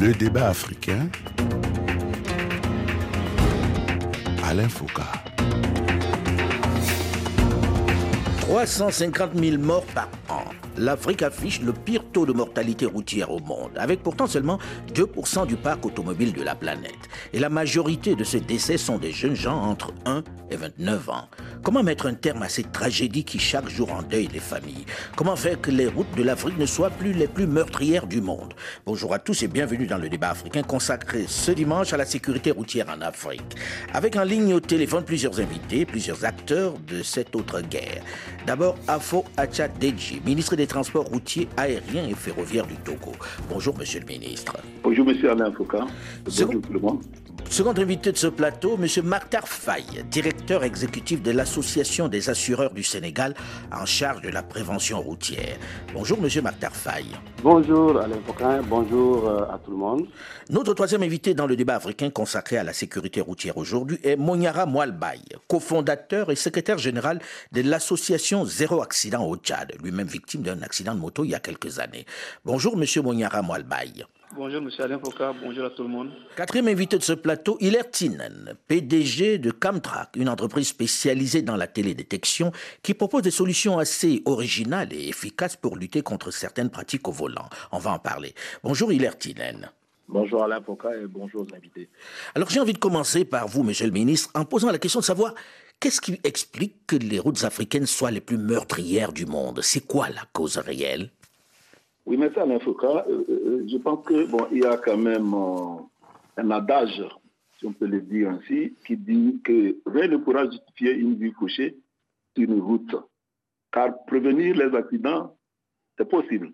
Le débat africain. Alain Foucault. 350 000 morts par an. L'Afrique affiche le pire taux de mortalité routière au monde, avec pourtant seulement 2% du parc automobile de la planète. Et la majorité de ces décès sont des jeunes gens entre 1 et 29 ans. Comment mettre un terme à ces tragédies qui chaque jour endeuillent les familles? Comment faire que les routes de l'Afrique ne soient plus les plus meurtrières du monde? Bonjour à tous et bienvenue dans le débat africain consacré ce dimanche à la sécurité routière en Afrique. Avec en ligne au téléphone plusieurs invités, plusieurs acteurs de cette autre guerre. D'abord, Afo Deji, ministre des Transports routiers, aériens et ferroviaires du Togo. Bonjour, monsieur le ministre. Bonjour, monsieur Alain Foucault. Bonjour tout le monde. Second invité de ce plateau, M. Martar Faye, directeur exécutif de l'Association des assureurs du Sénégal en charge de la prévention routière. Bonjour M. Martar Faye. Bonjour Alain Foucault, bonjour euh, à tout le monde. Notre troisième invité dans le débat africain consacré à la sécurité routière aujourd'hui est Moniara Moualbaye, cofondateur et secrétaire général de l'association Zéro Accident au Tchad, lui-même victime d'un accident de moto il y a quelques années. Bonjour M. Moniara Moualbaye. Bonjour, monsieur Alain Foucault. Bonjour à tout le monde. Quatrième invité de ce plateau, Hilaire Tinen, PDG de Camtrack, une entreprise spécialisée dans la télédétection qui propose des solutions assez originales et efficaces pour lutter contre certaines pratiques au volant. On va en parler. Bonjour, Hilaire Tinen. Bonjour Alain Foucault et bonjour aux invités. Alors j'ai envie de commencer par vous, monsieur le ministre, en posant la question de savoir qu'est-ce qui explique que les routes africaines soient les plus meurtrières du monde? C'est quoi la cause réelle? Oui, mais ça, Foucault, euh, euh, je pense que bon, il y a quand même euh, un adage, si on peut le dire ainsi, qui dit que rien ne pourra justifier une vie couchée sur une route. Car prévenir les accidents, c'est possible.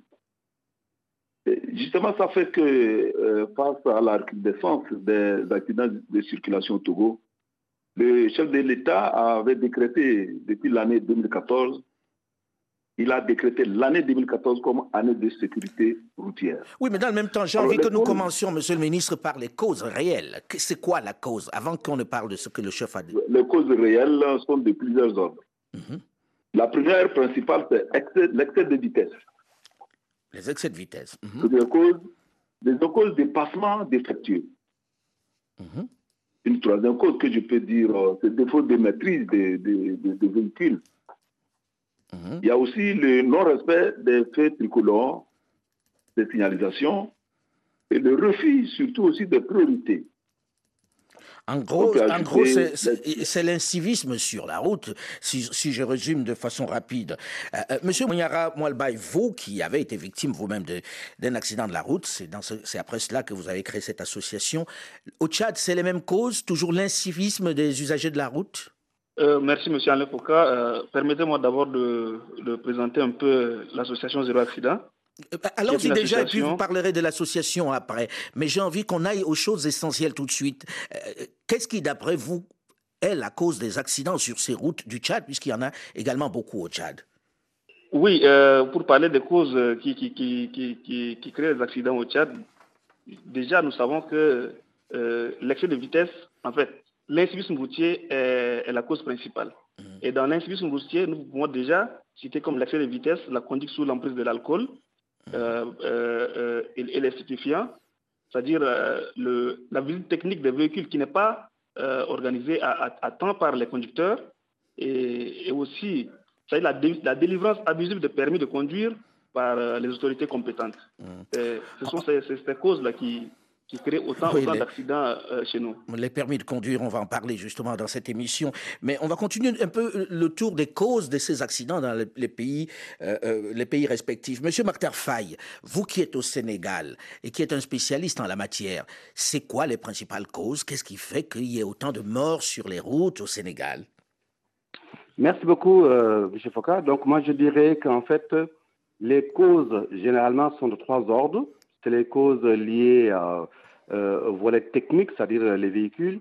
justement, ça fait que face à la recrudescence des accidents de circulation au Togo, le chef de l'État avait décrété depuis l'année 2014 il a décrété l'année 2014 comme année de sécurité routière. Oui, mais dans le même temps, j'ai envie que nous commencions, Monsieur le ministre, par les causes réelles. C'est quoi la cause, avant qu'on ne parle de ce que le chef a dit? Les causes réelles sont de plusieurs ordres. Mhm. La première principale, c'est l'excès de vitesse. Les excès de vitesse. Mhm. C'est des causes, des causes de passement défectueux. Mhm. Une troisième cause que je peux dire, euh, c'est le défaut de maîtrise des véhicules. Mhm. Il y a aussi le non-respect des faits tricolores, des signalisations et le refus surtout aussi des priorités. En gros, en gros c'est l'incivisme sur la route, si, si, je résume de façon rapide. Euh, euh, Monsieur Mounyara Moualbaï, vous qui avez été victime vous-même d'un accident de la route, c'est après cela que vous avez créé cette association. Au Tchad, c'est les mêmes causes, toujours l'incivisme des usagers de la route? Euh, merci, Monsieur Alain Foucault. Euh, permettez-moi d'abord de, présenter un peu l'association Zéro Accident. Euh, allons-y déjà, et puis vous parlerez de l'association après. Mais j'ai envie qu'on aille aux choses essentielles tout de suite. Qu'est-ce qui, d'après vous, est la cause des accidents sur ces routes du Tchad, puisqu'il y en a également beaucoup au Tchad? Oui, pour parler des causes qui, qui, qui, qui, créent les accidents au Tchad, déjà nous savons que l'excès de vitesse, en fait, l'incivisme routier est, la cause principale. Mhm. Et dans l'incivisme routier, nous pouvons déjà citer comme l'excès de vitesse, la conduite sous l'emprise de l'alcool mhm. euh, euh, euh, et, les stupéfiants, c'est-à-dire la visite technique des véhicules qui n'est pas organisée à, temps par les conducteurs et, aussi la, la délivrance abusive de permis de conduire par les autorités compétentes. Mhm. ce sont ces, ces causes-là qui, qui crée autant, d'accidents euh, chez nous. Les permis de conduire, on va en parler justement dans cette émission. Mais on va continuer un peu le tour des causes de ces accidents dans les pays, euh, euh, les pays respectifs. Monsieur Faye, vous qui êtes au Sénégal et qui êtes un spécialiste en la matière, c'est quoi les principales causes? Qu'est-ce qui fait qu'il y ait autant de morts sur les routes au Sénégal? Merci beaucoup, Monsieur Foucault. Donc moi, je dirais qu'en fait, les causes généralement sont de trois ordres c'est les causes liées à, euh, volet technique, c'est-à-dire les véhicules,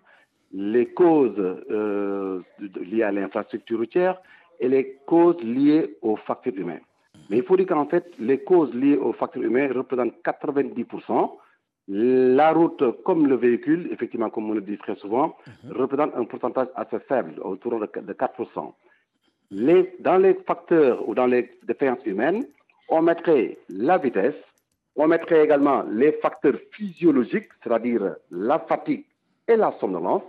les causes euh, liées à l'infrastructure routière et les causes liées aux facteurs humains. Mais il faut dire qu'en fait, les causes liées aux facteurs humains représentent 90%. La route, comme le véhicule, effectivement, comme on le dit très souvent, mhm. représente un pourcentage assez faible, autour de 4%. Les, dans les facteurs ou dans les défaillances humaines, on mettrait la vitesse, On mettrait également les facteurs physiologiques, c'est-à-dire la fatigue et la somnolence.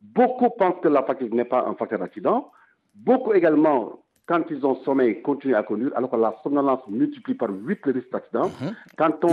Beaucoup pensent que la fatigue n'est pas un facteur d'accident. Beaucoup également, quand ils ont sommeil, continuent à conduire, alors que la somnolence multiplie par 8 le risque d'accident. Mhm. Quand on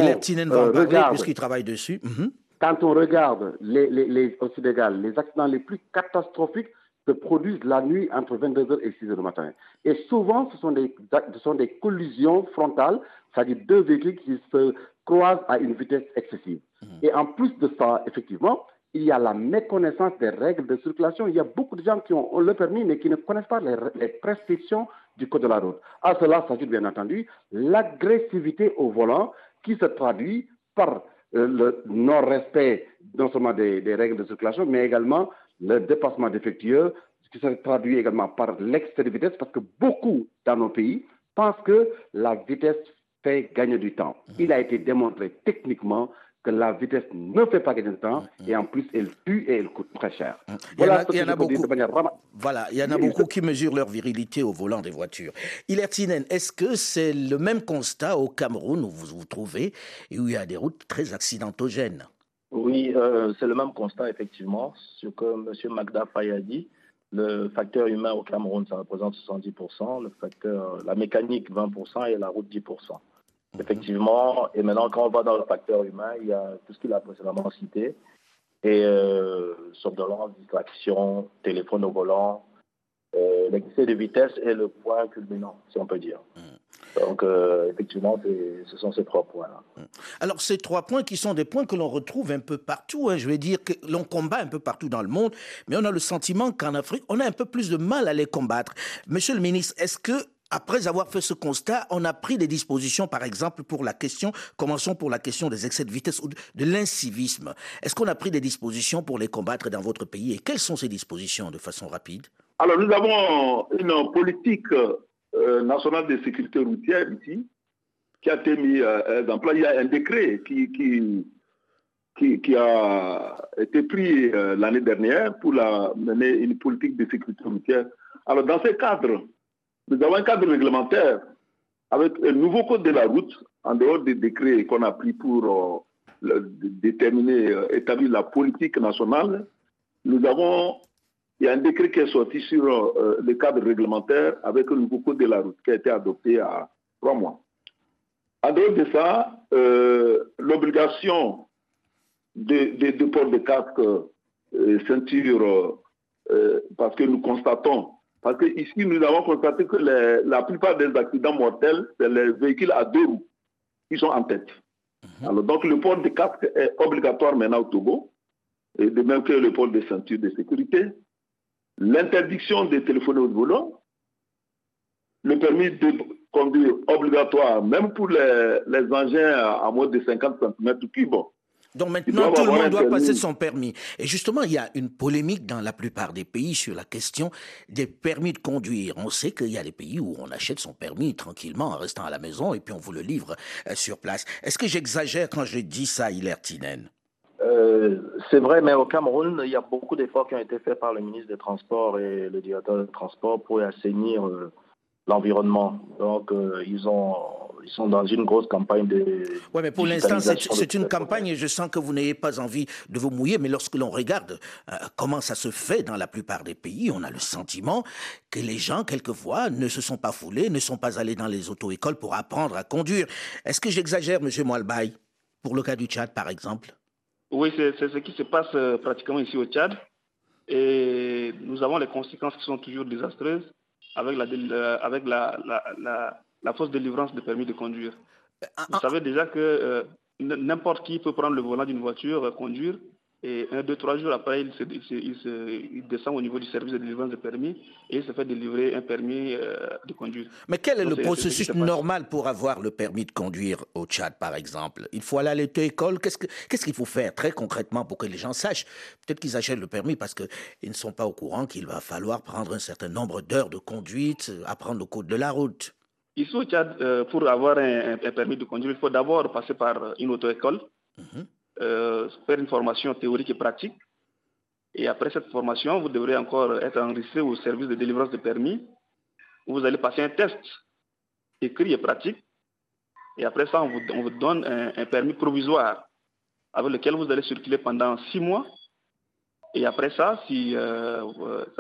euh, parler regarde puisqu'il travaille dessus. Mhm. quand on regarde les, les, les, au Sénégal, les accidents les plus catastrophiques se produisent la nuit entre 22h et 6h du matin. Et souvent, ce sont des, ce sont des collisions frontales, c'est-à-dire deux véhicules qui se croisent à une vitesse excessive. Et en plus de ça, effectivement, il y a la méconnaissance des règles de circulation. Il y a beaucoup de gens qui ont le permis, mais qui ne connaissent pas les, les prescriptions du code de la route. À cela s'ajoute bien entendu l'agressivité au volant qui se traduit par euh, le non-respect non seulement des, des règles de circulation, mais également le dépassement défectueux, qui se traduit également par l'excès de vitesse, parce que beaucoup dans nos pays pensent que la vitesse fait gagner du temps. Il a été démontré techniquement que la vitesse ne fait pas gagner du temps et en plus elle tue et elle coûte très cher. Il y en a- ce il y en a beaucoup. de manière Voilà, il y en a beaucoup qui mesurent leur virilité au volant des voitures. Ilertinen, est-ce que c'est le même constat au Cameroun où vous vous trouvez et où il y a des routes très accidentogènes? Oui, euh, c'est le même constat, effectivement. Ce que M. Magda Faye a dit, le facteur humain au Cameroun, ça représente 70%, le facteur, la mécanique 20% et la route 10%. Effectivement, et maintenant, quand on va dans le facteur humain, il y a tout ce qu'il a précédemment cité, et euh, somnolence, distraction, téléphone au volant, euh, l'excès de vitesse est le point culminant, si on peut dire. Donc, euh, effectivement, ce sont ces trois points-là. Alors, ces trois points qui sont des points que l'on retrouve un peu partout, hein, je vais dire que l'on combat un peu partout dans le monde, mais on a le sentiment qu'en Afrique, on a un peu plus de mal à les combattre. Monsieur le ministre, est-ce que, après avoir fait ce constat, on a pris des dispositions, par exemple, pour la question, commençons pour la question des excès de vitesse ou de, l'incivisme. Est-ce qu'on a pris des dispositions pour les combattre dans votre pays et quelles sont ces dispositions de façon rapide? Alors, nous avons une politique nationale de sécurité routière ici, qui a été euh, en place. Il y a un décret qui, qui, qui, a été pris euh, l'année dernière pour mener une politique de sécurité routière. Alors, dans ce cadre, nous avons un cadre réglementaire avec un nouveau code de la route, en dehors des décrets qu'on a pris pour euh, déterminer, euh, établir la politique nationale. Nous avons il y a un décret qui est sorti sur euh, le cadre réglementaire avec un nouveau code de la route qui a été adopté à trois mois. En dehors de ça, euh, l'obligation de, de, de port de casque, euh, ceinture, parce que nous constatons, parce que ici nous avons constaté que les- la plupart des accidents mortels, c'est les véhicules à deux roues qui sont en tête. Alors donc le port de casque est obligatoire maintenant au Togo, et de même que le port de ceinture de sécurité l'interdiction de téléphoner au volant, le permis de conduire obligatoire, même pour les, les engins à, à moins de 50 cm3. Donc maintenant, tout le monde doit passer son permis. Et justement, il y a une polémique dans la plupart des pays sur la question des permis de conduire. On sait qu'il y a des pays où on achète son permis tranquillement en restant à la maison et puis on vous le livre euh, sur place. Est-ce que j'exagère quand je dis ça, Hilaire-Tinen Euh, c'est vrai, mais au Cameroun, il y a beaucoup d'efforts qui ont été faits par le ministre des Transports et le directeur des Transports pour assainir euh, l'environnement. Donc, euh, ils, ont, ils sont dans une grosse campagne de. Oui, mais pour l'instant, c'est une campagne et je sens que vous n'ayez pas envie de vous mouiller. Mais lorsque l'on regarde euh, comment ça se fait dans la plupart des pays, on a le sentiment que les gens, quelquefois, ne se sont pas foulés, ne sont pas allés dans les auto-écoles pour apprendre à conduire. Est-ce que j'exagère, Monsieur Moalbaï, pour le cas du Tchad, par exemple? Oui, c'est ce qui se passe euh, pratiquement ici au Tchad. Et nous avons les conséquences qui sont toujours désastreuses avec la, euh, avec la, la, la, la fausse délivrance de permis de conduire. Ah, Vous savez déjà que euh, n'importe qui peut prendre le volant d'une voiture, euh, conduire, et un, deux, trois jours après, il, se, il, se- il se- il descend au niveau du service de délivrance de permis et il se fait délivrer un permis euh, de conduire. Mais quel est Donc, le processus normal pour avoir le permis de conduire au Tchad, par exemple? Il faut aller à l'auto-école Qu'est-ce que- qu'est-ce qu'il faut faire très concrètement pour que les gens sachent? Peut-être qu'ils achètent le permis parce qu'ils ne sont pas au courant qu'il va falloir prendre un certain nombre d'heures de conduite, apprendre le code de la route. Ici au Tchad, euh, pour avoir un, un permis de conduire, il faut d'abord passer par une auto-école, Mhm. Euh, faire une formation théorique et pratique. Et après cette formation, vous devrez encore être enregistré au service de délivrance de permis. Vous allez passer un test écrit et pratique. Et après ça, on vous, donne un, permis provisoire avec lequel vous allez circuler pendant six mois. Et après ça, si euh,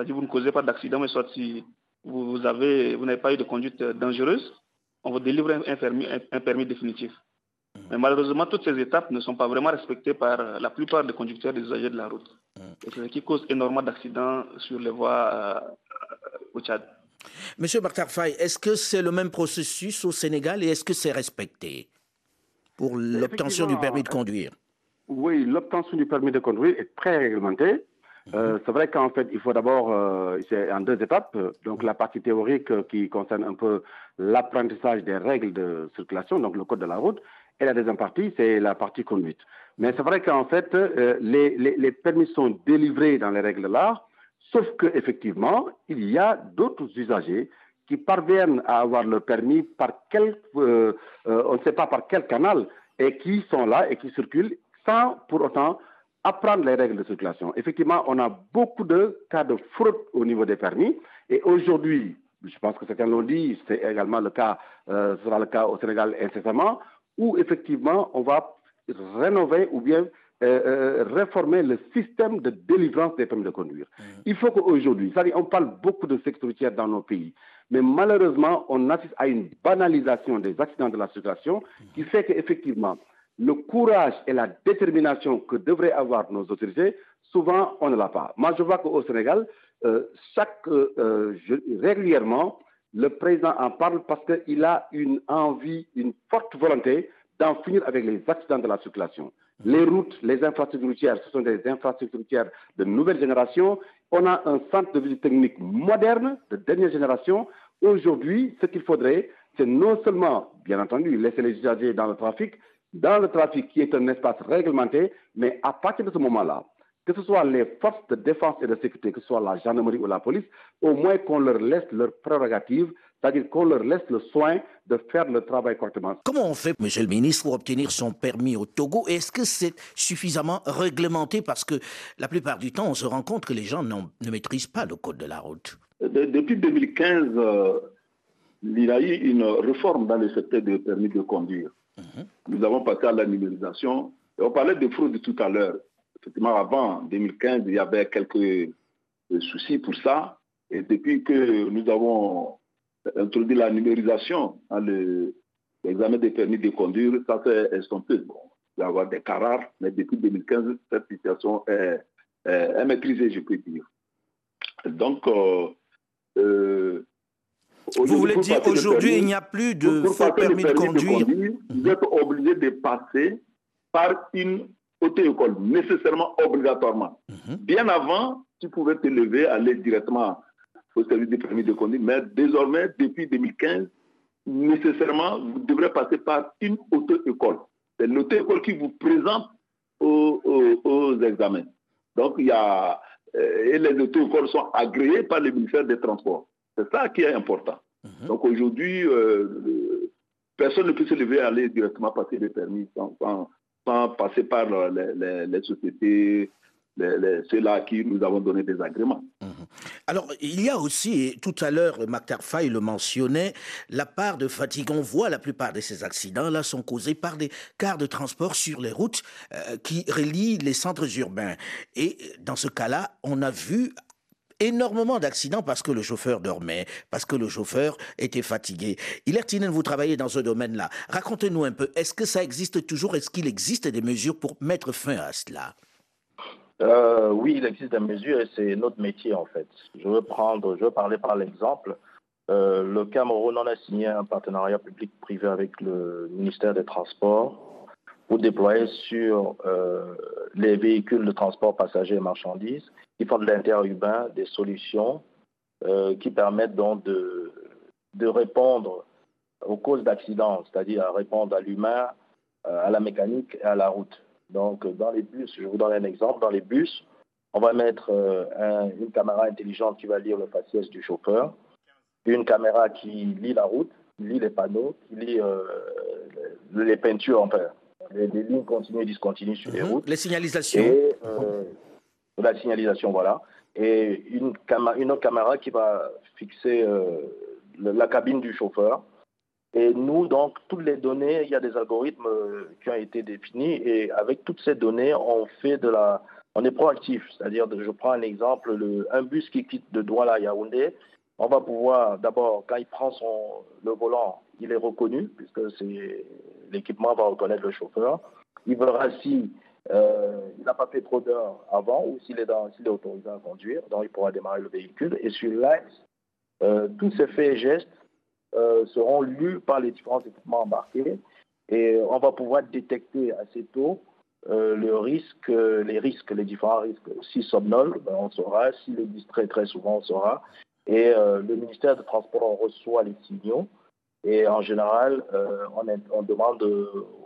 dit vous ne causez pas d'accident, mais soit si vous avez, vous n'avez pas eu de conduite dangereuse, on vous délivre un, permis définitif. Mmh. Mais malheureusement, toutes ces étapes ne sont pas vraiment respectées par la plupart des conducteurs et des usagers de la route. Et c'est ce qui cause énormément d'accidents sur les voies euh, au Tchad. Monsieur Bakhtar Faye, est-ce que c'est le même processus au Sénégal et est-ce que c'est respecté pour l'obtention du permis de conduire? Oui, l'obtention du permis de conduire est très réglementée. Euh, c'est vrai qu'en fait, il faut d'abord, euh, c'est en deux étapes. Donc, la partie théorique qui concerne un peu l'apprentissage des règles de circulation, donc le code de la route, et la deuxième partie, c'est la partie conduite. Mais c'est vrai qu'en fait, les, les, permis sont délivrés dans les règles l'art, sauf qu'effectivement, il y a d'autres usagers qui parviennent à avoir le permis par quel, on ne sait pas par quel canal, et qui sont là et qui circulent sans pour autant apprendre les règles de circulation. Effectivement, on a beaucoup de cas de fraude au niveau des permis. Et aujourd'hui, je pense que certains l'ont dit, c'est également le cas, euh, sera le cas au Sénégal incessamment, où effectivement, on va rénover ou bien euh, euh, réformer le système de délivrance des permis de conduire. Mmh. Il faut qu'aujourd'hui, c'est-à-dire on parle beaucoup de sécurité dans nos pays, mais malheureusement, on assiste à une banalisation des accidents de la circulation qui fait qu'effectivement, le courage et la détermination que devraient avoir nos autorités, souvent on ne l'a pas. Moi, je vois qu'au Sénégal, euh, chaque, euh, régulièrement, le président en parle parce qu'il a une envie, une forte volonté d'en finir avec les accidents de la circulation. Les routes, les infrastructures routières, ce sont des infrastructures routières de nouvelle génération. On a un centre de visite technique moderne, de dernière génération. Aujourd'hui, ce qu'il faudrait, c'est non seulement, bien entendu, laisser les usagers dans le trafic, dans le trafic qui est un espace réglementé, mais à partir de ce moment-là, que ce soit les forces de défense et de sécurité, que ce soit la gendarmerie ou la police, au moins qu'on leur laisse leur prérogative, c'est-à-dire qu'on leur laisse le soin de faire le travail correctement. Comment on fait, monsieur le ministre, pour obtenir son permis au Togo? Est-ce que c'est suffisamment réglementé? Parce que la plupart du temps, on se rend compte que les gens ne maîtrisent pas le code de la route. Depuis 2015, euh, il y a eu une réforme dans le secteur du permis de conduire. Mhm. Nous avons passé à la numérisation. on parlait de fraude tout à l'heure. Effectivement, avant 2015, il y avait quelques euh, soucis pour ça. Et depuis que nous avons introduit la numérisation dans l'examen des permis de conduire, ça s'est estompé. Bon, il va y avoir des cas rares, mais depuis 2015, cette situation est, maîtrisée, je peux dire. Donc, euh, euh, vous voulez dire aujourd'hui, il n'y a plus de faux permis, de conduire, Vous êtes obligé de passer par une auto-école, nécessairement, obligatoirement. Mhm. Bien avant, tu pouvais te lever, aller directement au service des permis de conduire, mais désormais, depuis 2015, nécessairement, vous devrez passer par une auto-école. C'est l'auto-école qui vous présente aux, aux, examens. Donc, il y a, euh, et les auto-écoles sont agréées par le ministère des Transports. C'est ça qui est important. Mhm. Donc aujourd'hui, euh, personne ne peut se lever et aller directement passer le permis sans, passer par les, sociétés, ceux-là qui nous avons donné des agréments. Mhm. Alors, il y a aussi, tout à l'heure, Maktar Faye le mentionnait, la part de fatigue. On voit la plupart de ces accidents-là sont causés par des cars de transport sur les routes euh, qui relient les centres urbains. Et dans ce cas-là, on a vu énormément d'accidents parce que le chauffeur dormait, parce que le chauffeur était fatigué. Hilaire vous travaillez dans ce domaine-là. Racontez-nous un peu, est-ce que ça existe toujours? Est-ce qu'il existe des mesures pour mettre fin à cela? Euh, Oui, il existe des mesures et c'est notre métier en fait. Je veux prendre, je veux parler par l'exemple. Euh, le Cameroun en a signé un partenariat public-privé avec le ministère des Transports pour déployer sur euh, les véhicules de transport passagers et marchandises qui font de l'interurbain des solutions euh, qui permettent donc de, de répondre aux causes d'accidents, c'est-à-dire à répondre à l'humain, euh, à la mécanique et à la route. Donc, dans les bus, je vous donne un exemple, dans les bus, on va mettre euh, une caméra intelligente qui va lire le faciès du chauffeur, une caméra qui lit la route, qui lit les panneaux, qui lit les peintures, enfin, les, lignes continues et discontinues sur les mhm. routes. Les signalisations. Et, la signalisation, voilà. Et une, une autre caméra qui va fixer euh, la cabine du chauffeur Et nous, donc, toutes les données, il y a des algorithmes euh, qui ont été définis et avec toutes ces données, on fait de la, on est proactif. C'est-à-dire, je prends un exemple, le, un bus qui quitte de Douala à Yaoundé, on va pouvoir, d'abord, quand il prend son, le volant, il est reconnu, puisque l'équipement va reconnaître le chauffeur. Il verra si euh, il n'a pas fait trop d'heures avant ou s'il est, autorisé à conduire, donc il pourra démarrer le véhicule. Et sur l'axe, euh, tous ces faits et gestes euh, seront lus par les différents équipements embarqués et on va pouvoir détecter assez tôt les risques, les différents risques. S'il somnole, ben on saura. S'il est distrait très souvent, on saura. Et le ministère des Transports reçoit les signaux et en général, euh, on, demande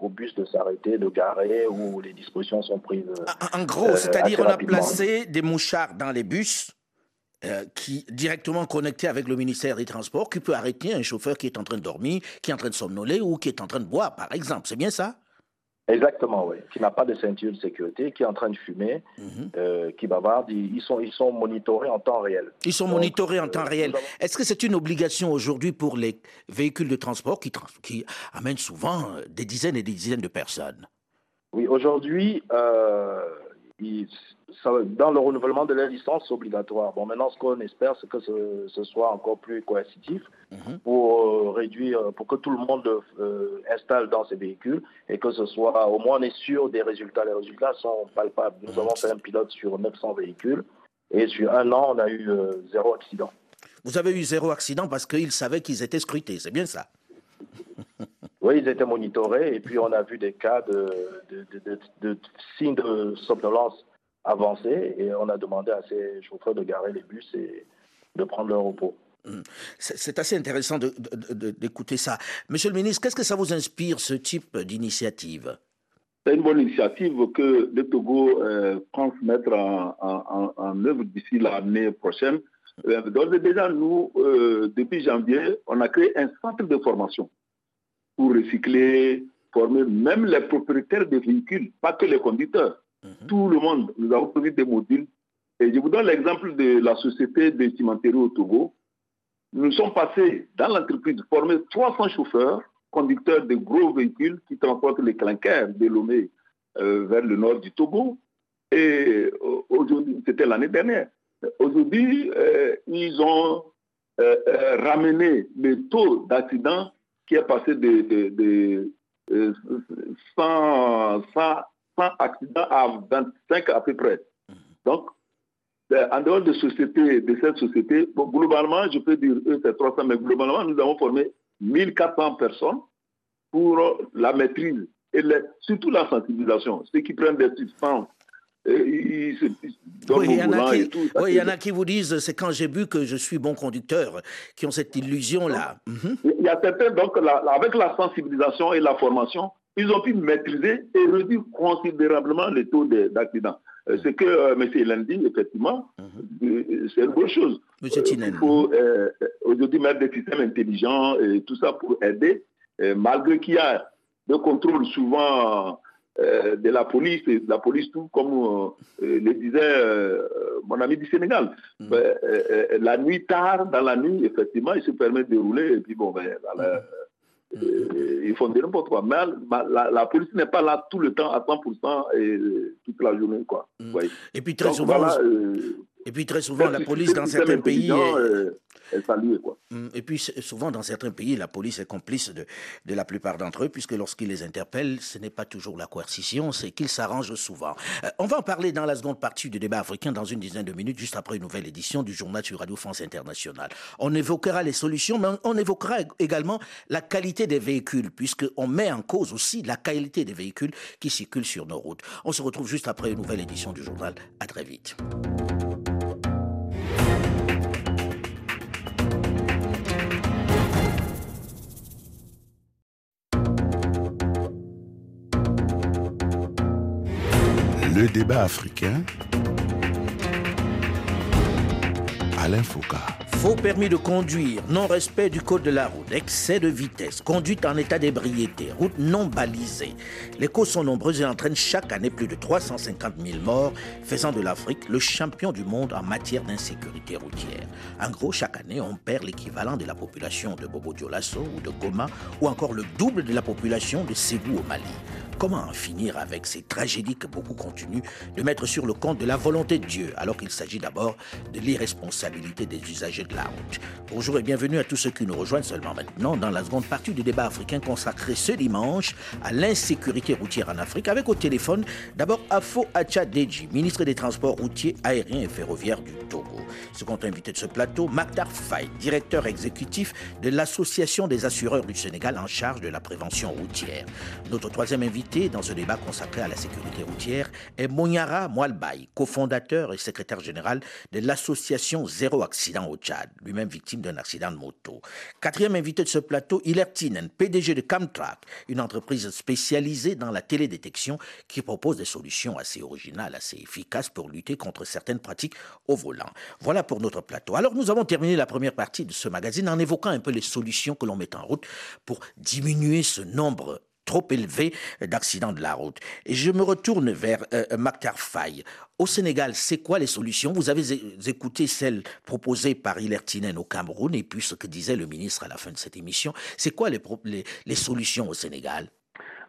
au bus de s'arrêter, de garer, où les dispositions sont prises. En, gros, euh, c'est-à-dire on a placé des mouchards dans les bus euh, qui directement connectés avec le ministère des Transports, qui peut arrêter un chauffeur qui est en train de dormir, qui est en train de somnoler ou qui est en train de boire, par exemple. C'est bien ça? Exactement, oui. Qui n'a pas de ceinture de sécurité, qui est en train de fumer, mhm. euh, qui bavarde. Ils sont, ils sont monitorés en temps réel. Ils sont monitorés en temps euh, réel. Est-ce que c'est une obligation aujourd'hui pour les véhicules de transport qui, qui amènent souvent euh, des dizaines et des dizaines de personnes? Oui, aujourd'hui, dans le renouvellement de la licence, obligatoire. Bon, maintenant, ce qu'on espère, c'est que ce, soit encore plus coercitif mhm. pour euh, réduire, pour que tout le monde euh, installe dans ces véhicules et que ce soit, au moins, on est sûr des résultats. Les résultats sont palpables. Nous avons fait un pilote sur 900 véhicules et sur un an, on a eu euh, zéro accident. Vous avez eu zéro accident parce qu'ils savaient qu'ils étaient scrutés, c'est bien ça Oui, ils étaient monitorés et puis on a vu des cas de, de signes de somnolence avancés et on a demandé à ces chauffeurs de garer les bus et de prendre leur repos. Hum. C'est assez intéressant d'écouter ça. Monsieur le ministre, qu'est-ce que ça vous inspire, ce type d'initiative? C'est une bonne initiative que le Togo euh, pense mettre en, œuvre d'ici l'année prochaine. Euh, d'ores et déjà, nous, euh, depuis janvier, on a créé un centre de formation pour recycler, former même les propriétaires des véhicules, pas que les conducteurs. Mhm. Tout le monde, nous avons produit des modules. Et je vous donne l'exemple de la société de cimenterie au Togo. Nous sommes passés dans l'entreprise former 300 chauffeurs, conducteurs de gros véhicules qui transportent les clinkers de Lomé euh, vers le nord du Togo. Et euh, aujourd'hui, c'était l'année dernière. Aujourd'hui, euh, ils ont ramené le taux d'accident qui est passé de, de, 100, 100, accidents à 25 à peu près. Donc, ben, en dehors de cette société, globalement, je peux dire, eux, c'est 300, mais globalement, nous avons formé 1400 personnes pour la maîtrise et surtout la sensibilisation. Ceux qui prennent des substances oui, il y, en a qui, il y en a qui vous disent c'est quand j'ai bu que je suis bon conducteur, qui ont cette illusion-là. Mhm. Il y a certains, donc, avec la sensibilisation et la formation, ils ont pu maîtriser et réduire considérablement les taux d'accidents. Euh, ce que euh, M. Hélène dit, effectivement, mhm. euh, c'est une bonne chose. Monsieur Il faut aujourd'hui mettre des systèmes intelligents et tout ça pour aider, malgré qu'il y a des contrôles souvent de la police, et la police tout comme le disait mon ami du Sénégal. Mhm. la nuit tard, dans la nuit, effectivement, il se permet de rouler et puis bon, ben, ils font n'importe quoi. Mais la, police n'est pas là tout le temps à 100% et toute la journée. Quoi. Mm. Et puis très souvent, euh, et puis très souvent la police dans certains pays... Quoi. Mm, et puis souvent dans certains pays, la police est complice de, de la plupart d'entre eux, puisque lorsqu'ils les interpellent, ce n'est pas toujours la coercition, c'est qu'ils s'arrangent souvent. Euh, on va en parler dans la seconde partie du débat africain dans une dizaine de minutes, juste après une nouvelle édition du journal sur Radio France Internationale. On évoquera les solutions, mais on évoquera également la qualité des véhicules, puisqu'on met en cause aussi la qualité des véhicules qui circulent sur nos routes. On se retrouve juste après une nouvelle édition du journal. À très vite. Le débat africain. Alain Foucault. Faux permis de conduire, non-respect du code de la route, excès de vitesse, conduite en état d'ébriété, route non balisée. Les causes sont nombreuses et entraînent chaque année plus de 350 000 morts, faisant de l'Afrique le champion du monde en matière d'insécurité routière. En gros, chaque année, on perd l'équivalent de la population de Bobo Dioulasso ou de Goma, ou encore le double de la population de Ségou au Mali. Comment en finir avec ces tragédies que beaucoup continuent de mettre sur le compte de la volonté de Dieu, alors qu'il s'agit d'abord de l'irresponsabilité des usagers de la route Bonjour et bienvenue à tous ceux qui nous rejoignent seulement maintenant dans la seconde partie du débat africain consacré ce dimanche à l'insécurité routière en Afrique, avec au téléphone d'abord Afo Deji, ministre des Transports routiers, aériens et ferroviaires du Togo. Second invité de ce plateau, Maktar Faye, directeur exécutif de l'Association des assureurs du Sénégal en charge de la prévention routière. Notre troisième invité dans ce débat consacré à la sécurité routière est Monyara Mwalbaï, cofondateur et secrétaire général de l'association Zéro Accident au Tchad, lui-même victime d'un accident de moto. Quatrième invité de ce plateau, Hilaire Tinen, PDG de Camtrack, une entreprise spécialisée dans la télédétection qui propose des solutions assez originales, assez efficaces pour lutter contre certaines pratiques au volant. Voilà pour notre plateau. Alors nous avons terminé la première partie de ce magazine en évoquant un peu les solutions que l'on met en route pour diminuer ce nombre trop élevé d'accidents de la route. Et je me retourne vers euh, Maktar Faye. Au Sénégal, c'est quoi les solutions? Vous avez écouté celles proposées par Hilaire au Cameroun et puis ce que disait le ministre à la fin de cette émission. C'est quoi les, les, solutions au Sénégal?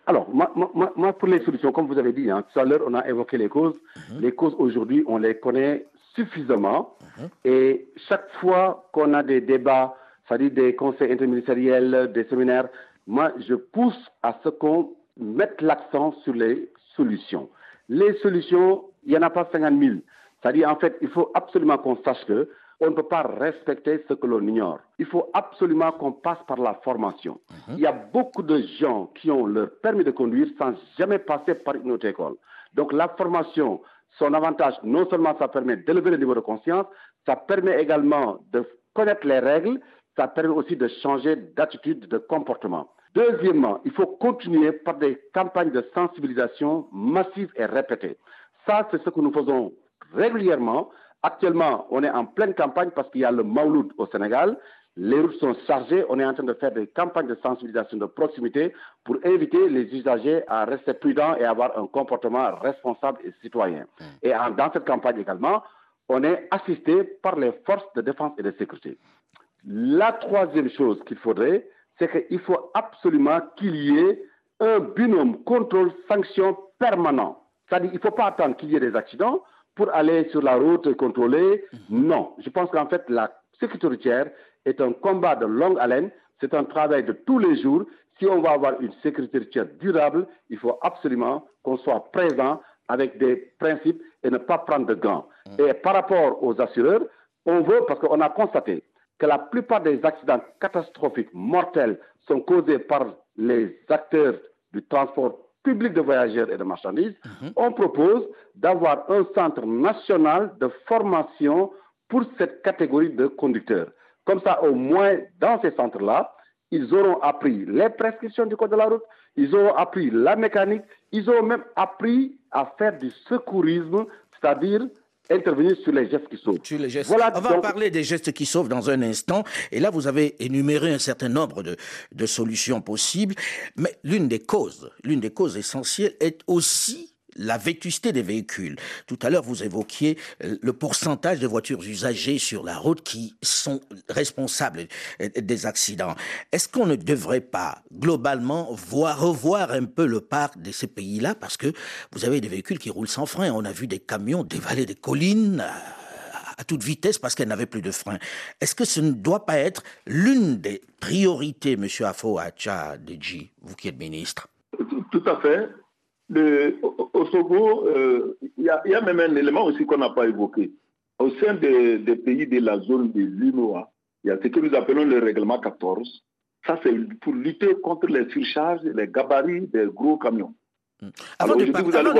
Alors, moi, moi, pour les solutions, comme vous avez dit, hein, tout à l'heure, on a évoqué les causes. Mhm. Les causes, aujourd'hui, on les connaît suffisamment. Mhm. Et chaque fois qu'on a des débats, c'est-à-dire des conseils interministériels, des séminaires, moi, je pousse à ce qu'on mette l'accent sur les solutions. Les solutions, il n'y en a pas 50 000. C'est-à-dire, en fait, il faut absolument qu'on sache que on ne peut pas respecter ce que l'on ignore. Il faut absolument qu'on passe par la formation. Mhm. Il y a beaucoup de gens qui ont leur permis de conduire sans jamais passer par une autre école. Donc la formation, son avantage, non seulement ça permet d'élever le niveau de conscience, ça permet également de connaître les règles, ça permet aussi de changer d'attitude, de comportement. Deuxièmement, il faut continuer par des campagnes de sensibilisation massives et répétées. Ça, c'est ce que nous faisons régulièrement. Actuellement, on est en pleine campagne parce qu'il y a le Mauloud au Sénégal. Les routes sont chargées. On est en train de faire des campagnes de sensibilisation de proximité pour inviter les usagers à rester prudents et avoir un comportement responsable et citoyen. Mmh. Et dans cette campagne également, on est assisté par les forces de défense et de sécurité. La troisième chose qu'il faudrait, c'est qu'il faut absolument qu'il y ait un binôme contrôle-sanction permanent. C'est-à-dire qu'il ne faut pas attendre qu'il y ait des accidents pour aller sur la route et contrôler. Mhm. Non. Je pense qu'en fait, la sécurité routière est un combat de longue haleine. C'est un travail de tous les jours. Si on va avoir une sécurité routière durable, il faut absolument qu'on soit présent avec des principes et ne pas prendre de gants. Mhm. Et par rapport aux assureurs, on veut, parce qu'on a constaté que la plupart des accidents catastrophiques mortels sont causés par les acteurs du transport public de voyageurs et de marchandises, mhm. on propose d'avoir un centre national de formation pour cette catégorie de conducteurs. Comme ça, au moins, dans ces centres-là, ils auront appris les prescriptions du code de la route, ils auront appris la mécanique, ils auront même appris à faire du secourisme, c'est-à-dire intervenir sur les gestes qui sauvent. On va parler des gestes qui sauvent dans un instant. Et là, vous avez énuméré un certain nombre de, de solutions possibles. Mais l'une des causes, l'une des causes essentielles est aussi la vétusté des véhicules. Tout à l'heure, vous évoquiez euh, le pourcentage de voitures usagées sur la route qui sont responsables euh, des accidents. Est-ce qu'on ne devrait pas globalement voir, revoir un peu le parc de ces pays-là? Parce que vous avez des véhicules qui roulent sans frein. On a vu des camions dévaler des collines à toute vitesse parce qu'elles n'avaient plus de frein. Est-ce que ce ne doit pas être l'une des priorités, M. Afo Acha Deji, vous qui êtes ministre? Tout à fait au euh, il y, a même un élément aussi qu'on n'a pas évoqué. Au sein des, pays de la zone des l'UNOA, il y a ce que nous appelons le règlement 14. Ça, c'est pour lutter contre les surcharges, les gabarits des gros camions. Mm. Avant, de,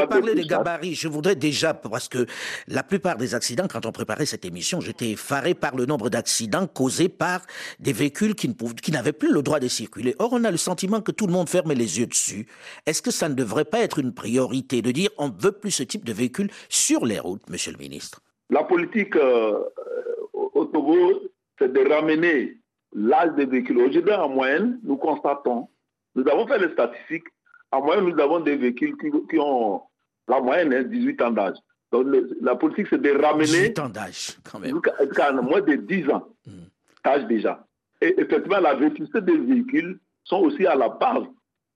parler des gabarits, je voudrais déjà, parce que la plupart des accidents, quand on préparait cette émission, j'étais effaré par le nombre d'accidents causés par des véhicules qui, n'avaient plus le droit de circuler. Or, on a le sentiment que tout le monde ferme les yeux dessus. Est-ce que ça ne devrait pas être une priorité de dire on ne veut plus ce type de véhicules sur les routes, monsieur le ministre? La politique euh, au Togo c'est de ramener l'âge des véhicules. Aujourd'hui, en moyenne, nous constatons, nous avons fait les statistiques, en moyenne, nous avons des véhicules qui, ont la moyenne 18 hein, ans d'âge. Donc la politique, c'est de ramener 18 ans d'âge, quand même. Jusqu'à moins de 10 ans hmm. d'âge déjà. Et effectivement, la vétusté des véhicules sont aussi à la base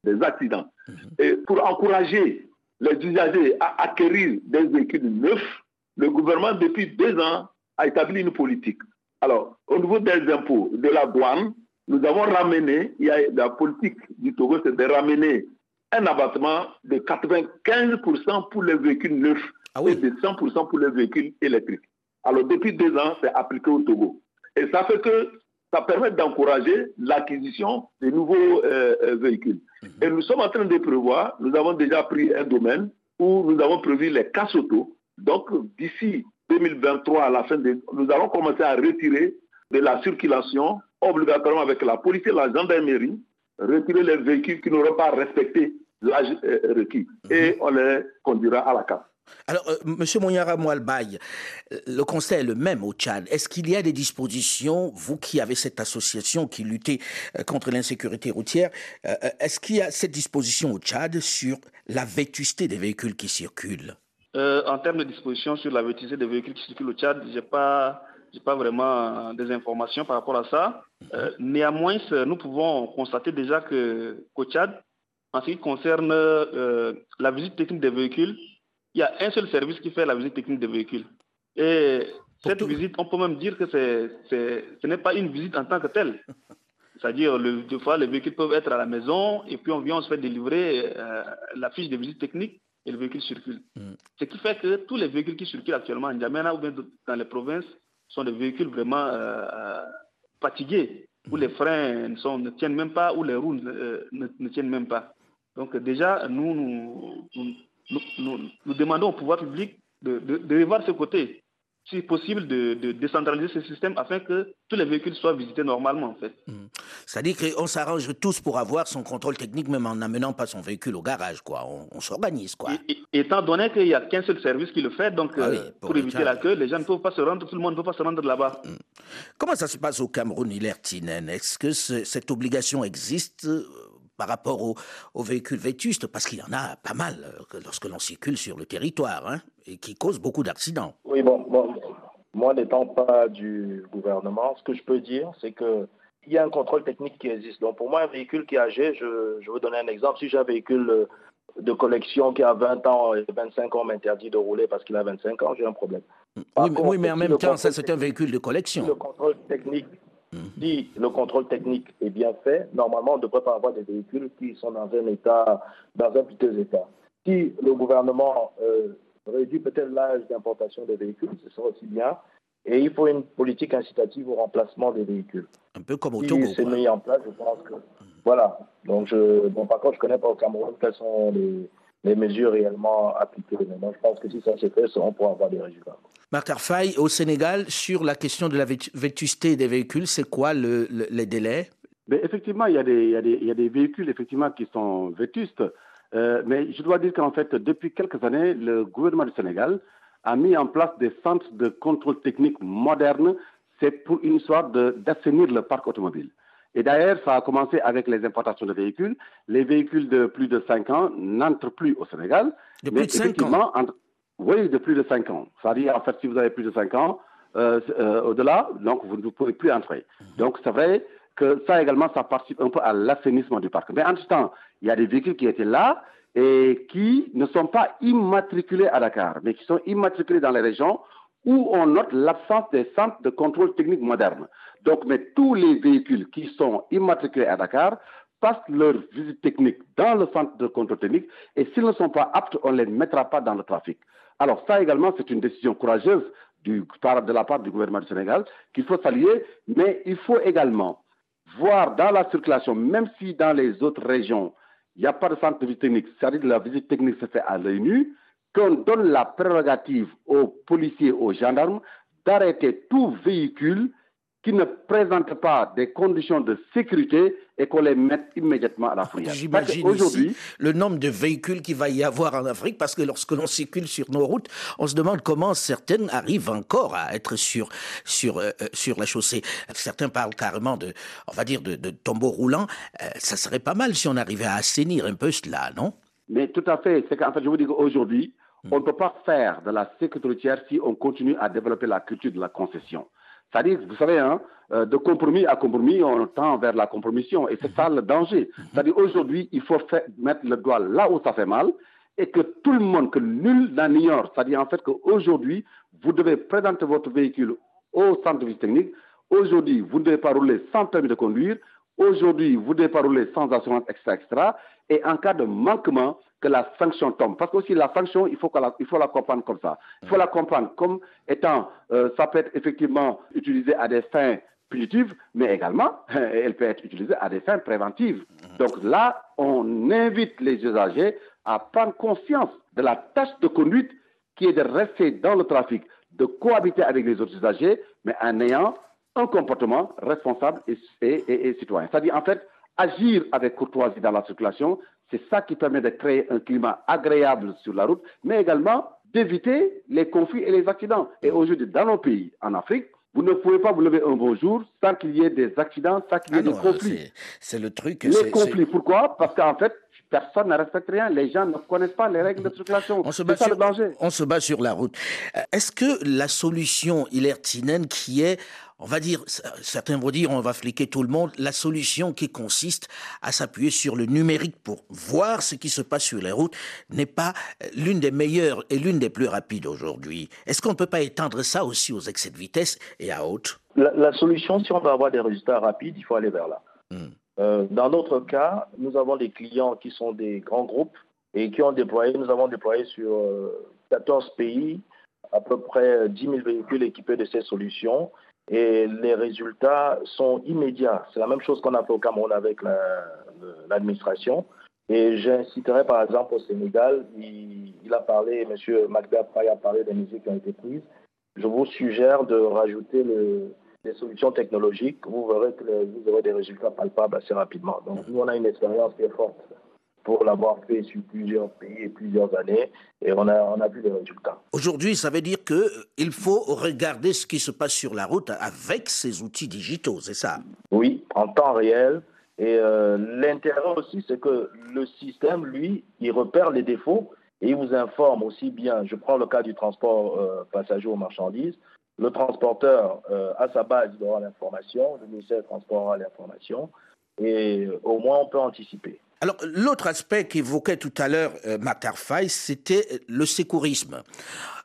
des accidents. Hmm. Et pour encourager les usagers à acquérir des véhicules neufs, le gouvernement, depuis deux ans, a établi une politique. Alors, au niveau des impôts, de la douane, nous avons ramené, il y a la politique du Togo, c'est de ramener un abattement de 95% pour les véhicules neufs ah et de 100% pour les véhicules électriques. Alors, depuis deux ans, c'est appliqué au Togo. Et ça fait que ça permet d'encourager l'acquisition de nouveaux euh, euh, véhicules. Mhm. Et nous sommes en train de prévoir, nous avons déjà pris un domaine où nous avons prévu les casses auto. Donc, d'ici 2023, à la fin de, nous allons commencer à retirer de la circulation, obligatoirement avec la police et la gendarmerie, retirer les véhicules qui n'auront pas respecté l'âge euh, requis. Mhm. Et on les conduira à la casse. Alors, euh, Monsieur Monyara Moualbaye, euh, le constat est le même au Tchad. Est-ce qu'il y a des dispositions, vous qui avez cette association qui luttait contre l'insécurité routière, est-ce qu'il y a cette disposition au Tchad sur la vétusté des véhicules qui circulent? En termes de dispositions sur la vétusté des véhicules qui circulent au Tchad, je n'ai pas, pas vraiment des informations par rapport à ça. néanmoins, nous pouvons constater déjà qu'au Tchad, en ce qui concerne la visite technique des véhicules, il y a un seul service qui fait la visite technique des véhicules. Et cette visite, on peut même dire que ce n'est pas une visite en tant que telle. C'est-à-dire, des fois, les véhicules peuvent être à la maison et puis on vient, on se fait délivrer euh, la fiche de visite technique et le véhicule circule. Mm. Ce qui fait que tous les véhicules qui circulent actuellement en Djamena ou bien dans les provinces sont des véhicules vraiment euh, euh, fatigués, où mm. les freins ne, tiennent même pas, où les roues ne, tiennent même pas. Donc déjà, nous, nous nous, demandons au pouvoir public de, de, revoir ce côté, si possible, de, décentraliser ce système afin que tous les véhicules soient visités normalement, en fait. Mmh. C'est-à-dire qu'on s'arrange tous pour avoir son contrôle technique, même en n'amenant pas son véhicule au garage, quoi. On, s'organise, quoi. étant donné qu'il n'y a qu'un seul service qui le fait, donc ah euh, pour, éviter la queue, les gens ne peuvent pas se rendre, tout le monde ne peut pas se rendre là-bas. Mmh. Comment ça se passe au Cameroun, Hilaire-Tinen Est-ce que cette obligation existe? Par rapport aux, véhicules vétustes, parce qu'il y en a pas mal euh, lorsque l'on circule sur le territoire, hein, et qui causent beaucoup d'accidents. Oui, bon, moi n'étant pas du gouvernement, ce que je peux dire, c'est que il y a un contrôle technique qui existe. Donc pour moi, un véhicule qui est âgé, je, je vais vous donner un exemple. Si j'ai un véhicule euh, de collection qui a 20 ans et 25 ans m'interdit de rouler parce qu'il a 25 ans, j'ai un problème. oui, oui, mais en même temps, ça c'est un véhicule de collection. Le contrôle technique si le contrôle technique est bien fait, normalement, on ne devrait pas avoir des véhicules qui sont dans un état, dans un piteux état. Si le gouvernement euh, réduit peut-être l'âge d'importation des véhicules, ce sera aussi bien. Et il faut une politique incitative au remplacement des véhicules. Un peu comme au Togo. Si c'est mis en place, je pense que. Voilà. Donc, je, bon, par contre, je ne connais pas au Cameroun quelles sont les, les mesures réellement appliquées. Mais moi, je pense que si ça s'est fait, on pourra avoir des résultats. Marc Arfaï, au Sénégal, sur la question de la vétusté des véhicules, c'est quoi le, les délais? Mais Effectivement, il y, a des, il, y a des, il y, a des, véhicules effectivement, qui sont vétustes. Euh, mais je dois dire qu'en fait, depuis quelques années, le gouvernement du Sénégal a mis en place des centres de contrôle technique modernes. C'est pour une histoire d'assainir le parc automobile. Et d'ailleurs, ça a commencé avec les importations de véhicules. Les véhicules de plus de 5 ans n'entrent plus au Sénégal. De plus de 5 ans Oui, de plus de 5 ans. C'est-à-dire, en fait, si vous avez plus de 5 ans, euh, euh, au-delà, donc vous ne pouvez plus entrer. Donc c'est vrai que ça également, ça participe un peu à l'assainissement du parc. Mais en tout temps, il y a des véhicules qui étaient là et qui ne sont pas immatriculés à Dakar, mais qui sont immatriculés dans les régions où on note l'absence des centres de contrôle technique modernes. Donc, mais tous les véhicules qui sont immatriculés à Dakar passent leur visite technique dans le centre de contrôle technique et s'ils ne sont pas aptes, on ne les mettra pas dans le trafic. Alors ça également, c'est une décision courageuse de la part du gouvernement du Sénégal qu'il faut saluer, mais il faut également voir dans la circulation, même si dans les autres régions, il n'y a pas de centre de visite technique, c'est-à-dire que la visite technique se fait à l'œil nu, qu'on donne la prérogative aux policiers, aux gendarmes, d'arrêter tout véhicule qui ne présentent pas des conditions de sécurité et qu'on les mette immédiatement à la fourrière. J'imagine aujourd'hui le nombre de véhicules qu'il va y avoir en Afrique, parce que lorsque l'on circule sur nos routes, on se demande comment certaines arrivent encore à être sur sur euh, euh, sur la chaussée. Certains parlent carrément de, on va dire, de, de tombeaux roulants. Euh, ça serait pas mal si on arrivait à assainir un peu cela, non? Mais tout à fait. C'est qu'en fait, je vous dis qu'aujourd'hui, on ne peut pas faire de la sécurité routière si on continue à développer la culture de la concession. C'est-à-dire, vous savez, hein, euh, de compromis à compromis, on tend vers la compromission. Et c'est ça le danger. C'est-à-dire, aujourd'hui, il faut mettre le doigt là où ça fait mal et que tout le monde, que nul n'en ignore. C'est-à-dire, en fait, qu'aujourd'hui, vous devez présenter votre véhicule au centre de visite technique. Aujourd'hui, vous ne devez pas rouler sans permis de conduire. Aujourd'hui, vous ne devez pas rouler sans assurance, extra, extra. Et en cas de manquement, que la sanction tombe. Parce que aussi la sanction, il faut, la, comprendre comme ça. Il faut la comprendre comme étant, euh, ça peut être effectivement utilisé à des fins punitives, mais également, elle peut être utilisée à des fins préventives. Donc là, on invite les usagers à prendre conscience de la tâche de conduite qui est de rester dans le trafic, de cohabiter avec les autres usagers, mais en ayant un comportement responsable et, et citoyen. C'est-à-dire, en fait, agir avec courtoisie dans la circulation, c'est ça qui permet de créer un climat agréable sur la route, mais également d'éviter les conflits et les accidents. Et aujourd'hui, dans nos pays, en Afrique, vous ne pouvez pas vous lever un beau jour sans qu'il y ait des accidents, sans qu'il y ait ah des conflits. C'est le truc. Les conflits, pourquoi? Parce qu'en fait, personne ne respecte rien. Les gens ne connaissent pas les règles de circulation. On se bat, sur, on se bat sur la route. Euh, est-ce que la solution hilartinienne qui est on va dire, certains vont dire on va fliquer tout le monde, la solution qui consiste à s'appuyer sur le numérique pour voir ce qui se passe sur les routes n'est pas euh, l'une des meilleures et l'une des plus rapides aujourd'hui. Est-ce qu'on ne peut pas étendre ça aussi aux excès de vitesse et à haute? La, solution, si on veut avoir des résultats rapides, il faut aller vers là. Hmm. Euh, dans notre cas, nous avons des clients qui sont des grands groupes et qui ont déployé, nous avons déployé sur 14 euh, pays à peu près 10 000 véhicules équipés de ces solutions et les résultats sont immédiats. C'est la même chose qu'on a fait au Cameroun avec l'administration. et j'inciterai par exemple au Sénégal, il, a parlé, M. Magda a parlé des musiques qui ont été prises. Je vous suggère de rajouter le, des solutions technologiques. Vous verrez que vous aurez des résultats palpables assez rapidement. Donc nous, on a une expérience qui est forte pour l'avoir fait sur plusieurs pays et plusieurs années, et on a, on a vu les résultats. Aujourd'hui, ça veut dire qu'il faut regarder ce qui se passe sur la route avec ces outils digitaux, c'est ça? Oui, en temps réel. Et euh, l'intérêt aussi, c'est que le système, lui, il repère les défauts et il vous informe aussi bien. Je prends le cas du transport euh, passager aux marchandises. Le transporteur, euh, à sa base, il aura l'information, le ministère des Transports aura l'information, et au moins on peut anticiper. Alors, l'autre aspect qu'évoquait tout à l'heure euh, c'était le sécourisme.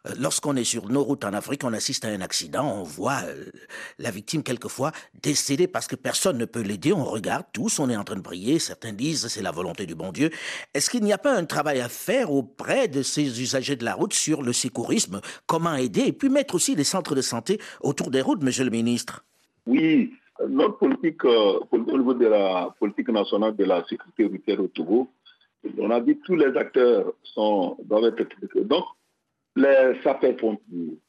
Euh, lorsqu'on est sur nos routes en Afrique, on assiste à un accident, on voit euh, la victime quelquefois décédée parce que personne ne peut l'aider, on regarde tous, on est en train de prier, certains disent c'est la volonté du bon Dieu. Est-ce qu'il n'y a pas un travail à faire auprès de ces usagers de la route sur le sécourisme Comment aider Et puis mettre aussi des centres de santé autour des routes, monsieur le ministre? Oui, notre politique euh, au niveau de la politique nationale de la sécurité routière au Togo, on a dit que tous les acteurs sont, doivent être Donc, les sapeurs-pompiers,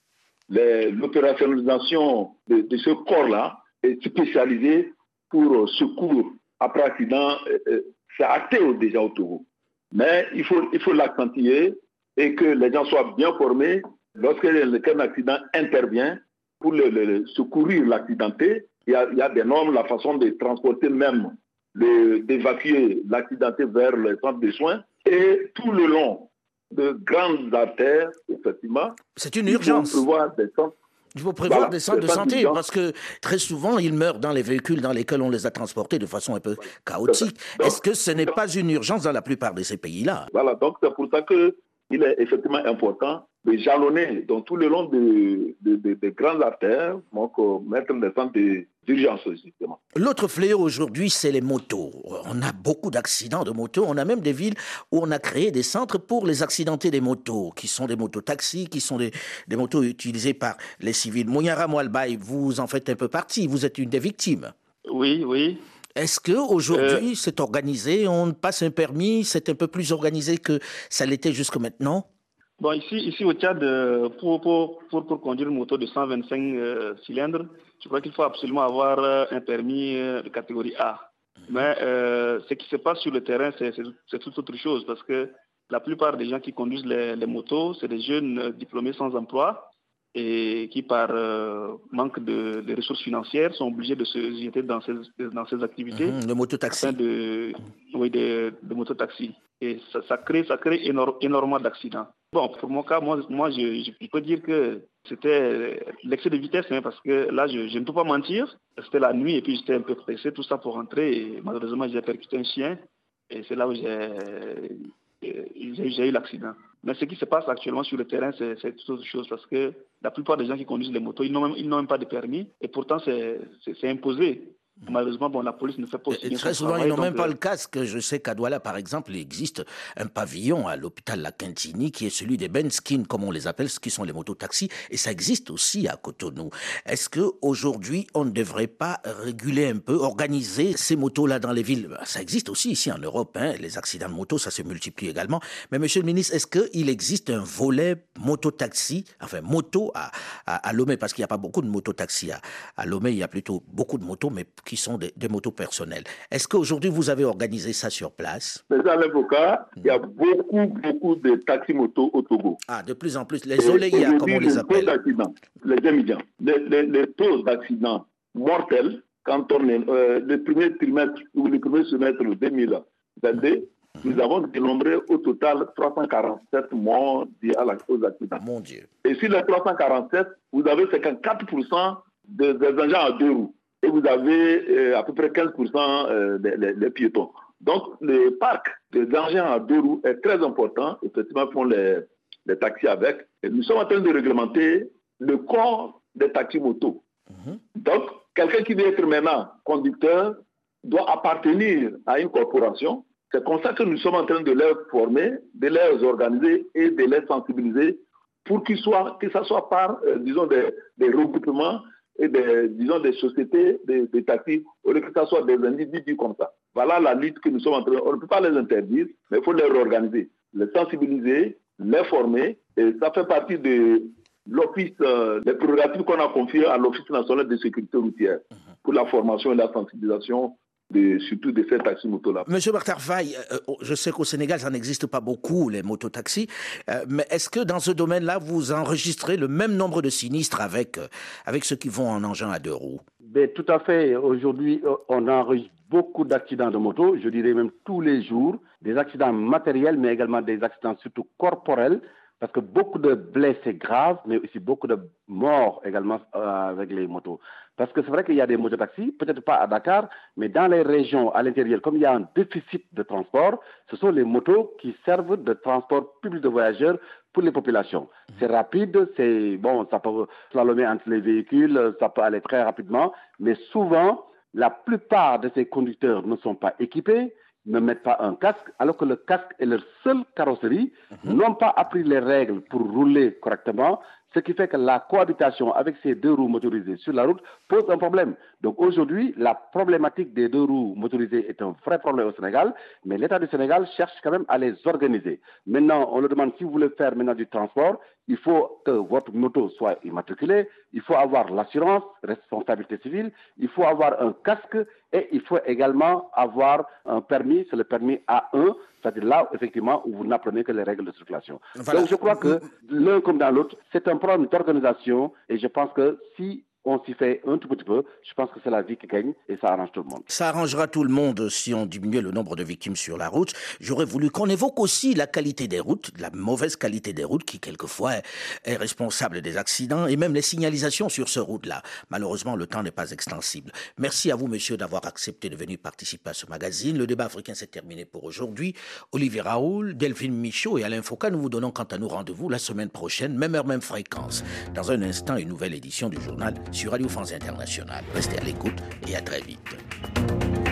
l'opérationnalisation de, ce corps-là est spécialisée pour secours après accident. Euh, euh, c'est acté déjà au Togo. Mais il faut, il faut l'accentuer et que les gens soient bien formés lorsqu'un accident intervient pour le secourir l'accidenté il y, a, des normes, la façon de transporter même, d'évacuer l'accidenté vers le centre de soins. Et tout le long de grandes artères, effectivement, c'est une urgence. Il faut prévoir des centres il faut prévoir des centres de santé parce que très souvent, ils meurent dans les véhicules dans lesquels on les a transportés de façon un peu chaotique. Est-ce que ce n'est pas une urgence dans la plupart de ces pays-là? Voilà, donc c'est pour ça qu'il est effectivement important de jalonner donc, tout le long des de, grandes artères, donc euh, mettre des centres d'urgence justement. L'autre fléau aujourd'hui, c'est les motos. On a beaucoup d'accidents de motos. On a même des villes où on a créé des centres pour les accidentés des motos, qui sont des motos taxis, qui sont des, des motos utilisées par les civils. Mouniara Moualbaï, vous en faites un peu partie. Vous êtes une des victimes. Oui, oui. Est-ce que aujourd'hui euh. c'est organisé On passe un permis, c'est un peu plus organisé que ça l'était jusque maintenant? Bon, ici, ici au Tchad, euh, pour, pour, pour, conduire une moto de 125 euh, cylindres, je crois qu'il faut absolument avoir euh, un permis de catégorie A. Mhm. Mais ce qui se passe sur le terrain, c'est toute autre chose parce que la plupart des gens qui conduisent les, les motos, c'est des jeunes diplômés sans emploi et qui, par manque de, ressources financières, sont obligés de se jeter dans ces, dans ces activités. De mototaxi. De, oui, de, de mototaxi. Et ça, crée, ça crée énormément d'accidents. Bon, pour mon cas, moi, moi je, peux dire que c'était l'excès de vitesse, hein, parce que là, je, ne peux pas mentir. C'était la nuit et puis j'étais un peu pressé, tout ça pour rentrer. Et malheureusement, j'ai percuté un chien. Et c'est là où j'ai eu l'accident. Mais ce qui se passe actuellement sur le terrain, c'est toute autre chose parce que la plupart des gens qui conduisent les motos, ils n'ont même, pas de permis et pourtant c'est imposé. Malheureusement, bon, la police ne fait pas aussi Très souvent, ils n'ont même pas euh, le casque. Je sais qu'à Douala, par exemple, il existe un pavillon à l'hôpital La Quintini qui est celui des Benskin, comme on les appelle, ce qui sont les mototaxis. Et ça existe aussi à Cotonou. Est-ce qu'aujourd'hui, on ne devrait pas réguler un peu, organiser ces motos-là dans les villes? Bah, Ça existe aussi ici en Europe. Hein. Les accidents de moto, ça se multiplie également. Mais monsieur le ministre, est-ce qu'il existe un volet mototaxi, enfin moto à, à, Lomé? Parce qu'il n'y a pas beaucoup de mototaxis à, à Lomé. Il y a plutôt beaucoup de motos, mais qui sont des, motos personnelles. Est-ce qu'aujourd'hui, vous avez organisé ça sur place? Mais à l'avocat, il y a beaucoup, beaucoup de taxis-motos au Togo. Ah, de plus en plus. Les oléias, comme on les appelle. Les les, les, taux d'accidents mortels, quand on est euh, le premier trimestre ou le premier semestre 2022, nous avons dénombré au total 347 morts liés à aux accidents. Mon Dieu. Et sur les 347, vous avez 54% des, des engins à deux roues et vous avez euh, à peu près 15% euh, des, piétons. Donc, le parc des engins à deux roues est très important. Effectivement, font les, les taxis avec. Et nous sommes en train de réglementer le corps des taxis motos. Mhm. Donc, quelqu'un qui veut être maintenant conducteur doit appartenir à une corporation. C'est comme ça que nous sommes en train de les former, de les organiser et de les sensibiliser pour qu'ils soient, que ce soit par, euh, disons, des, des regroupements et des, disons, des sociétés, des, des taxis, au lieu que ce soit des individus comme ça. Voilà la lutte que nous sommes en train. On ne peut pas les interdire, mais il faut les réorganiser, les sensibiliser, les former. Et ça fait partie de l'office, euh, des prérogatives qu'on a confiées à l'Office national de sécurité routière pour la formation et la sensibilisation surtout de ces taxis-motos-là. Monsieur Bartarfaï, euh, oh, je sais qu'au Sénégal, ça n'existe pas beaucoup, les mototaxis, euh, mais est-ce que dans ce domaine-là, vous enregistrez le même nombre de sinistres avec, euh, avec ceux qui vont en engin à deux roues? Ben, Tout à fait. Aujourd'hui, on enregistre beaucoup d'accidents de moto, je dirais même tous les jours, des accidents matériels, mais également des accidents surtout corporels, parce que beaucoup de blessés graves, mais aussi beaucoup de morts également avec les motos. Parce que c'est vrai qu'il y a des mototaxis, peut-être pas à Dakar, mais dans les régions à l'intérieur, comme il y a un déficit de transport, ce sont les motos qui servent de transport public de voyageurs pour les populations. C'est rapide, c'est bon, ça peut slalomer entre les véhicules, ça peut aller très rapidement, mais souvent, la plupart de ces conducteurs ne sont pas équipés, ne mettent pas un casque, alors que le casque est leur seule carrosserie, mhm. n'ont pas appris les règles pour rouler correctement, ce qui fait que la cohabitation avec ces deux roues motorisées sur la route pose un problème. Donc aujourd'hui, la problématique des deux roues motorisées est un vrai problème au Sénégal, mais l'État du Sénégal cherche quand même à les organiser. Maintenant, on leur demande si vous voulez faire maintenant du transport, il faut que votre moto soit immatriculée, il faut avoir l'assurance, responsabilité civile, il faut avoir un casque et il faut également avoir un permis, c'est le permis A1, c'est-à-dire là, effectivement, où vous n'apprenez que les règles de circulation. Donc je crois que l'un comme dans l'autre, c'est un problème d'organisation et je pense que si on s'y fait un tout petit peu, je pense que c'est la vie qui gagne et ça arrange tout le monde. Ça arrangera tout le monde si on diminuait le nombre de victimes sur la route. J'aurais voulu qu'on évoque aussi la qualité des routes, la mauvaise qualité des routes qui quelquefois est responsable des accidents et même les signalisations sur ce route-là. Malheureusement, le temps n'est pas extensible. Merci à vous, monsieur, d'avoir accepté de venir participer à ce magazine. Le débat africain s'est terminé pour aujourd'hui. Olivier Raoul, Delphine Michaud et Alain Foucault, nous vous donnons quant à nous rendez-vous la semaine prochaine, même heure, même fréquence. Dans un instant, une nouvelle édition du journal sur Radio France Internationale. Restez à l'écoute et à très vite.